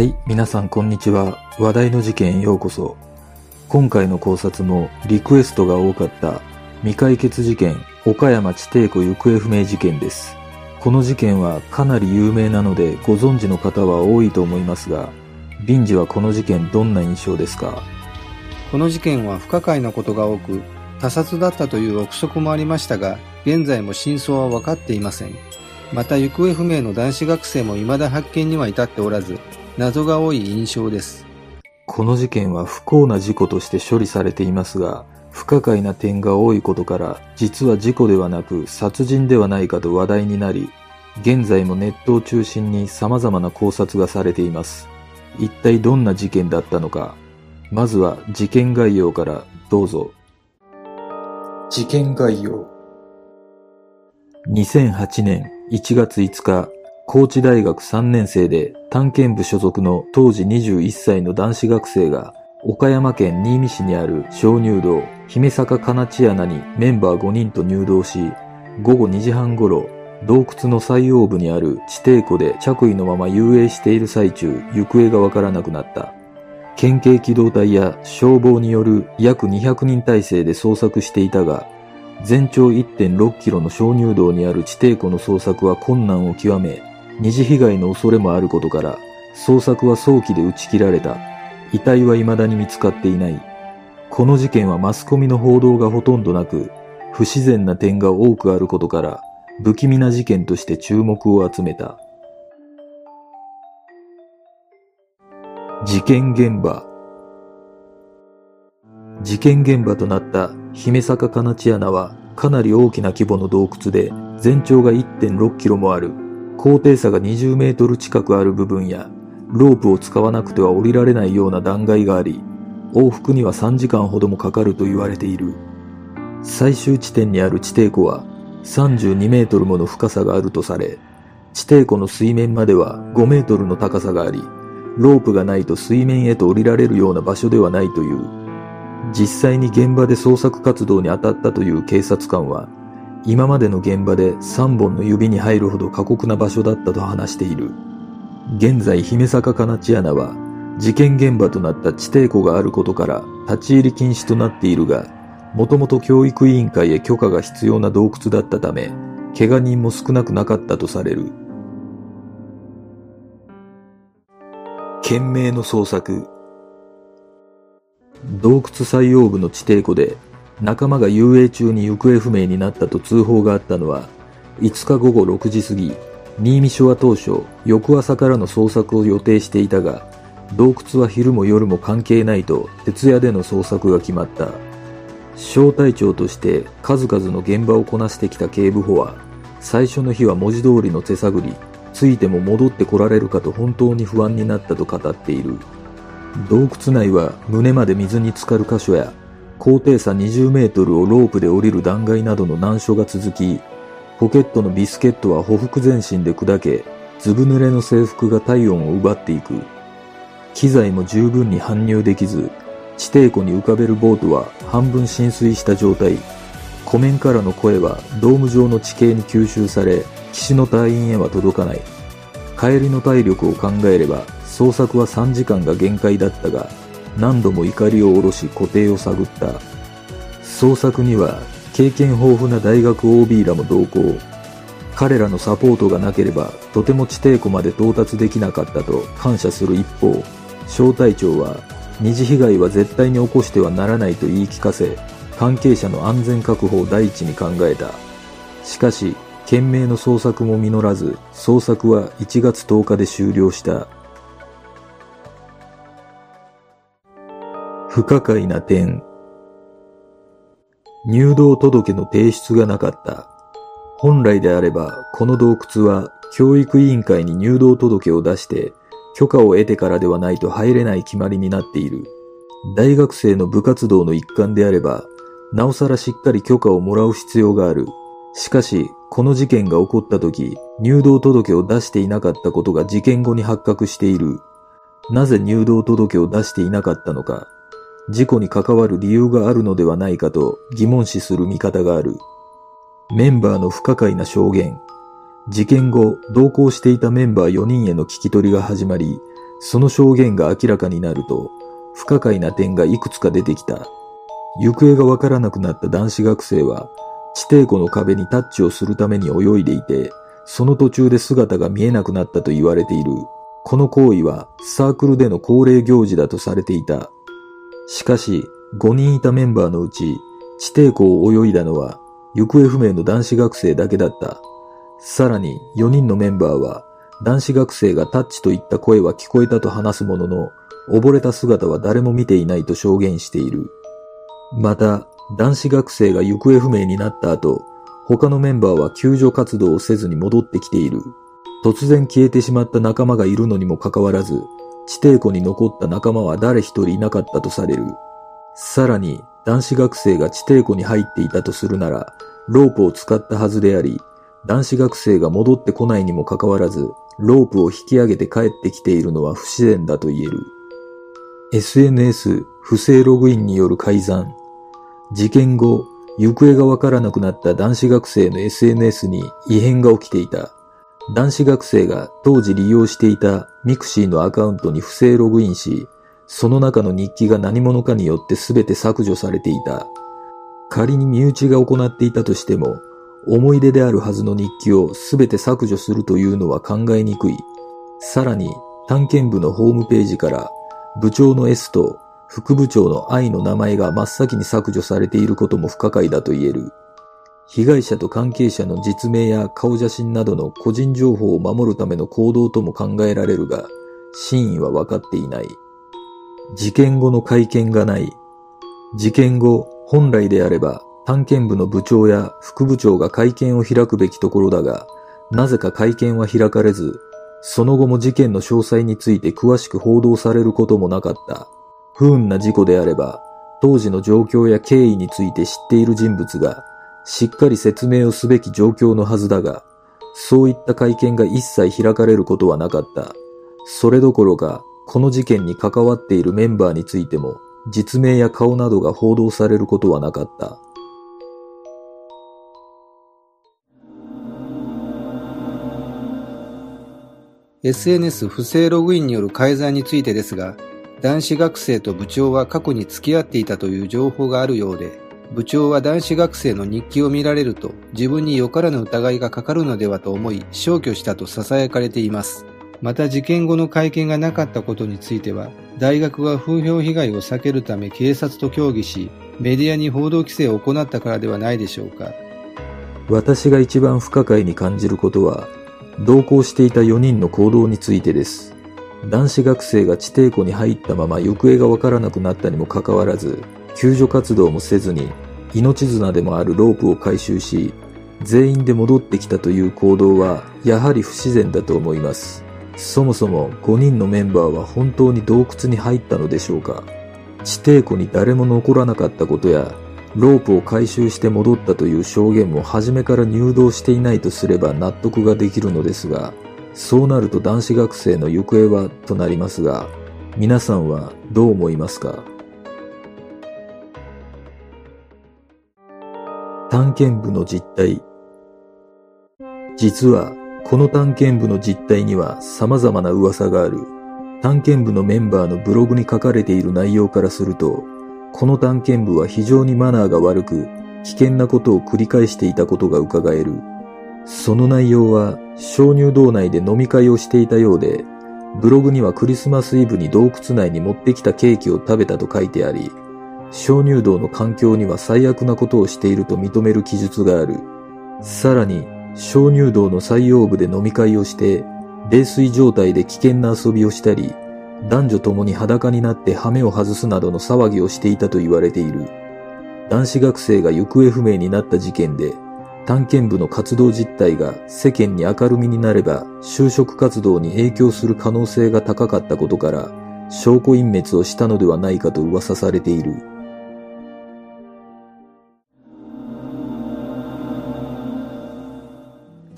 はい、皆さんこんにちは。話題の事件へようこそ。今回の考察もリクエストが多かった未解決事件岡山地底湖行方不明事件です。この事件はかなり有名なのでご存知の方は多いと思いますが、ビンジはこの事件どんな印象ですか？この事件は不可解なことが多く、他殺だったという憶測もありましたが、現在も真相は分かっていません。また行方不明の男子学生も未だ発見には至っておらず、謎が多い印象です。この事件は不幸な事故として処理されていますが、不可解な点が多いことから、実は事故ではなく殺人ではないかと話題になり、現在もネットを中心に様々な考察がされています。一体どんな事件だったのか。まずは事件概要からどうぞ。事件概要。2008年1月5日、高知大学3年生で探検部所属の当時21歳の男子学生が岡山県新見市にある鍾乳洞姫坂金地穴にメンバー5人と入洞し、午後2時半頃、洞窟の最央部にある地底湖で着衣のまま遊泳している最中、行方がわからなくなった。県警機動隊や消防による約200人体制で捜索していたが、全長1.6キロの鍾乳洞にある地底湖の捜索は困難を極め、二次被害の恐れもあることから、捜索は早期で打ち切られた。遺体は未だに見つかっていない。この事件はマスコミの報道がほとんどなく、不自然な点が多くあることから、不気味な事件として注目を集めた。事件現場事件現場となった姫坂金地穴はかなり大きな規模の洞窟で全長が1.6キロもある高低差が20メートル近くある部分やロープを使わなくては降りられないような断崖があり往復には3時間ほどもかかると言われている。最終地点にある地底湖は32メートルもの深さがあるとされ地底湖の水面までは5メートルの高さがありロープがないと水面へと降りられるような場所ではないという。実際に現場で捜索活動に当たったという警察官は、今までの現場で3本の指に入るほど過酷な場所だったと話している。現在、姫坂金地穴は、事件現場となった地底湖があることから立ち入り禁止となっているが、もともと教育委員会へ許可が必要な洞窟だったため、怪我人も少なくなかったとされる。懸命の捜索。洞窟最央部の地底湖で仲間が遊泳中に行方不明になったと通報があったのは5日午後6時過ぎ新見署は当初翌朝からの捜索を予定していたが洞窟は昼も夜も関係ないと徹夜での捜索が決まった。小隊長として数々の現場をこなしてきた警部補は最初の日は文字通りの手探りついても戻ってこられるかと本当に不安になったと語っている。洞窟内は胸まで水に浸かる箇所や高低差20メートルをロープで降りる断崖などの難所が続き、ポケットのビスケットはほふ前進で砕け、ずぶ濡れの制服が体温を奪っていく。機材も十分に搬入できず、地底湖に浮かべるボートは半分浸水した状態。湖面からの声はドーム状の地形に吸収され、岸の隊員へは届かない。帰りの体力を考えれば捜索は3時間が限界だったが、何度も怒りを下ろし固定を探った。捜索には経験豊富な大学 OB らも同行。彼らのサポートがなければとても地底湖まで到達できなかったと感謝する一方、小隊長は二次被害は絶対に起こしてはならないと言い聞かせ、関係者の安全確保を第一に考えた。しかし、懸命の捜索も実らず、捜索は1月10日で終了した。不可解な点。入道届の提出がなかった。本来であれば、この洞窟は教育委員会に入道届を出して、許可を得てからではないと入れない決まりになっている。大学生の部活動の一環であれば、なおさらしっかり許可をもらう必要がある。しかし、この事件が起こった時、入道届を出していなかったことが事件後に発覚している。なぜ入道届を出していなかったのか。事故に関わる理由があるのではないかと疑問視する見方がある。メンバーの不可解な証言。事件後、同行していたメンバー4人への聞き取りが始まり、その証言が明らかになると、不可解な点がいくつか出てきた。行方がわからなくなった男子学生は、地底湖の壁にタッチをするために泳いでいて、その途中で姿が見えなくなったと言われている。この行為はサークルでの恒例行事だとされていた。しかし、5人いたメンバーのうち、地底湖を泳いだのは、行方不明の男子学生だけだった。さらに、4人のメンバーは、男子学生がタッチといった声は聞こえたと話すものの、溺れた姿は誰も見ていないと証言している。また、男子学生が行方不明になった後、他のメンバーは救助活動をせずに戻ってきている。突然消えてしまった仲間がいるのにもかかわらず、地底湖に残った仲間は誰一人いなかったとされる。さらに、男子学生が地底湖に入っていたとするなら、ロープを使ったはずであり、男子学生が戻ってこないにもかかわらず、ロープを引き上げて帰ってきているのは不自然だと言える。SNS 不正ログインによる改ざん。事件後、行方がわからなくなった男子学生の SNS に異変が起きていた。男子学生が当時利用していた mixi のアカウントに不正ログインし、その中の日記が何者かによって全て削除されていた。仮に身内が行っていたとしても、思い出であるはずの日記を全て削除するというのは考えにくい。さらに、探検部のホームページから部長の S と副部長の I の名前が真っ先に削除されていることも不可解だと言える。被害者と関係者の実名や顔写真などの個人情報を守るための行動とも考えられるが、真意は分かっていない。事件後の会見がない。事件後、本来であれば探検部の部長や副部長が会見を開くべきところだが、なぜか会見は開かれず、その後も事件の詳細について詳しく報道されることもなかった。不運な事故であれば、当時の状況や経緯について知っている人物が、しっかり説明をすべき状況のはずだが、そういった会見が一切開かれることはなかった。それどころか、この事件に関わっているメンバーについても、実名や顔などが報道されることはなかった。SNS 不正ログインによる改ざんについてですが、男子学生と部長は過去に付き合っていたという情報があるようで、部長は男子学生の日記を見られると自分によからぬ疑いがかかるのではと思い消去したと囁かれています。また事件後の会見がなかったことについては、大学は風評被害を避けるため警察と協議し、メディアに報道規制を行ったからではないでしょうか。私が一番不可解に感じることは、同行していた4人の行動についてです。男子学生が地底湖に入ったまま行方がわからなくなったにもかかわらず、救助活動もせずに、命綱でもあるロープを回収し、全員で戻ってきたという行動は、やはり不自然だと思います。そもそも5人のメンバーは本当に洞窟に入ったのでしょうか地底湖に誰も残らなかったことや、ロープを回収して戻ったという証言も初めから入道していないとすれば納得ができるのですが、そうなると男子学生の行方はとなりますが、皆さんはどう思いますか？探検部の実態実は、この探検部の実態には様々な噂がある。探検部のメンバーのブログに書かれている内容からすると、この探検部は非常にマナーが悪く、危険なことを繰り返していたことが伺える。その内容は鍾乳洞内で飲み会をしていたようで、ブログにはクリスマスイブに洞窟内に持ってきたケーキを食べたと書いてあり、鍾乳洞の環境には最悪なことをしていると認める記述がある。さらに、鍾乳洞の最陽部で飲み会をして、冷水状態で危険な遊びをしたり、男女ともに裸になって羽目を外すなどの騒ぎをしていたと言われている。男子学生が行方不明になった事件で、探検部の活動実態が世間に明るみになれば就職活動に影響する可能性が高かったことから証拠隠滅をしたのではないかと噂されている。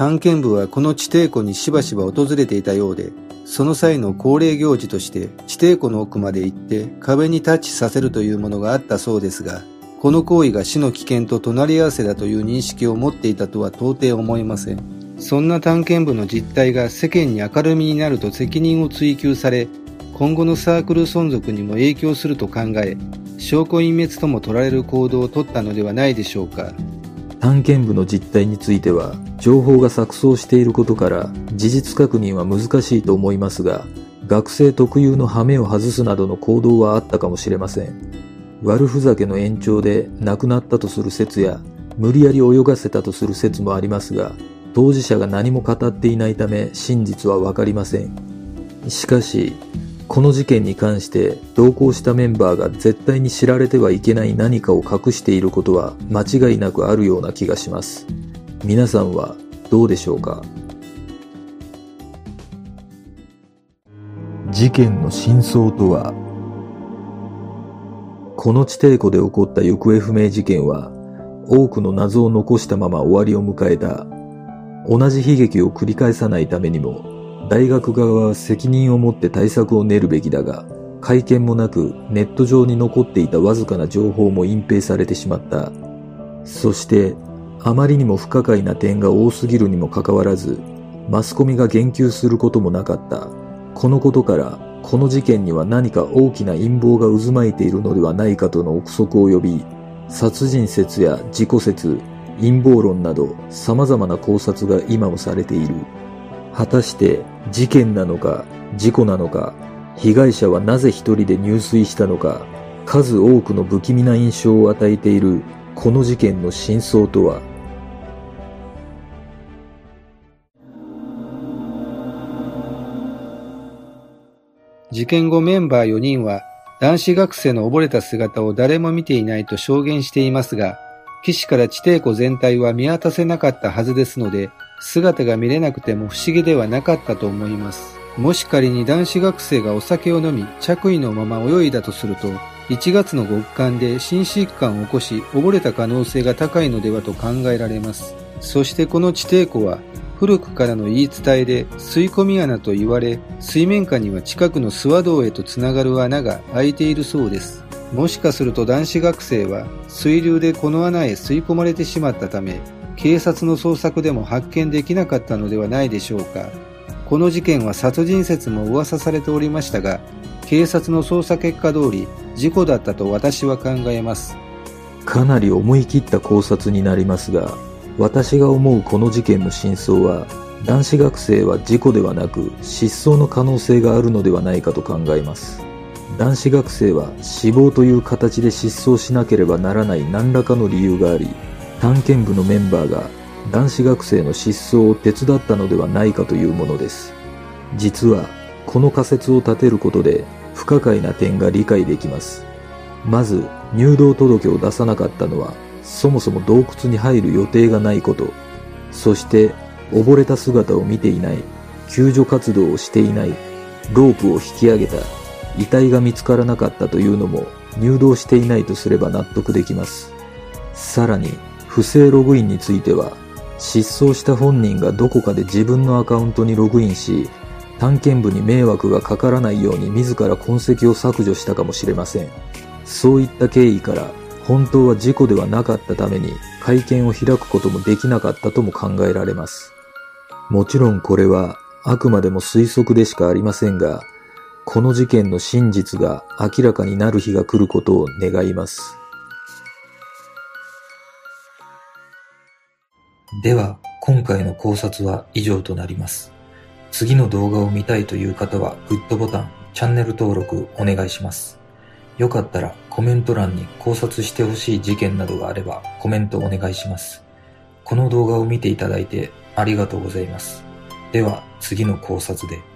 探検部はこの地底湖にしばしば訪れていたようで、その際の恒例行事として地底湖の奥まで行って壁にタッチさせるというものがあったそうですが、この行為が死の危険と隣り合わせだという認識を持っていたとは到底思えません。そんな探検部の実態が世間に明るみになると責任を追及され、今後のサークル存続にも影響すると考え、証拠隠滅とも取られる行動を取ったのではないでしょうか。探検部の実態については、情報が錯綜していることから、事実確認は難しいと思いますが、学生特有の羽目を外すなどの行動はあったかもしれません。悪ふざけの延長で亡くなったとする説や、無理やり泳がせたとする説もありますが、当事者が何も語っていないため真実はわかりません。しかし、この事件に関して同行したメンバーが絶対に知られてはいけない何かを隠していることは間違いなくあるような気がします。皆さんはどうでしょうか？事件の真相とは？この地底湖で起こった行方不明事件は多くの謎を残したまま終わりを迎えた。同じ悲劇を繰り返さないためにも大学側は責任を持って対策を練るべきだが、会見もなくネット上に残っていたわずかな情報も隠蔽されてしまった。そして、あまりにも不可解な点が多すぎるにもかかわらず、マスコミが言及することもなかった。このことから、この事件には何か大きな陰謀が渦巻いているのではないかとの憶測を呼び、殺人説や自己説、陰謀論など様々な考察が今もされている。果たして事件なのか事故なのか被害者はなぜ一人で入水したのか数多くの不気味な印象を与えているこの事件の真相とは？事件後メンバー4人は男子学生の溺れた姿を誰も見ていないと証言していますが、岸から地底湖全体は見渡せなかったはずですので、姿が見れなくても不思議ではなかったと思います。もし仮に男子学生がお酒を飲み着衣のまま泳いだとすると、1月の極寒で心疾患を起こし溺れた可能性が高いのではと考えられます。そしてこの地底湖は古くからの言い伝えで吸い込み穴と言われ、水面下には近くの諏訪道へとつながる穴が開いているそうです。もしかすると男子学生は水流でこの穴へ吸い込まれてしまったため、警察の捜索でも発見できなかったのではないでしょうか。この事件は殺人説も噂されておりましたが、警察の捜査結果通り事故だったと私は考えます。かなり思い切った考察になりますが、私が思うこの事件の真相は、男子学生は事故ではなく失踪の可能性があるのではないかと考えます。男子学生は死亡という形で失踪しなければならない何らかの理由があり、探検部のメンバーが男子学生の失踪を手伝ったのではないかというものです。実は、この仮説を立てることで不可解な点が理解できます。まず、入道届を出さなかったのは、そもそも洞窟に入る予定がないこと、そして、溺れた姿を見ていない、救助活動をしていない、ロープを引き上げた、遺体が見つからなかったというのも入道していないとすれば納得できます。さらに、不正ログインについては、失踪した本人がどこかで自分のアカウントにログインし、探検部に迷惑がかからないように自ら痕跡を削除したかもしれません。そういった経緯から、本当は事故ではなかったために会見を開くこともできなかったとも考えられます。もちろんこれはあくまでも推測でしかありませんが、この事件の真実が明らかになる日が来ることを願います。では、今回の考察は以上となります。次の動画を見たいという方はグッドボタン、チャンネル登録お願いします。よかったらコメント欄に考察してほしい事件などがあればコメントお願いします。この動画を見ていただいてありがとうございます。では次の考察で。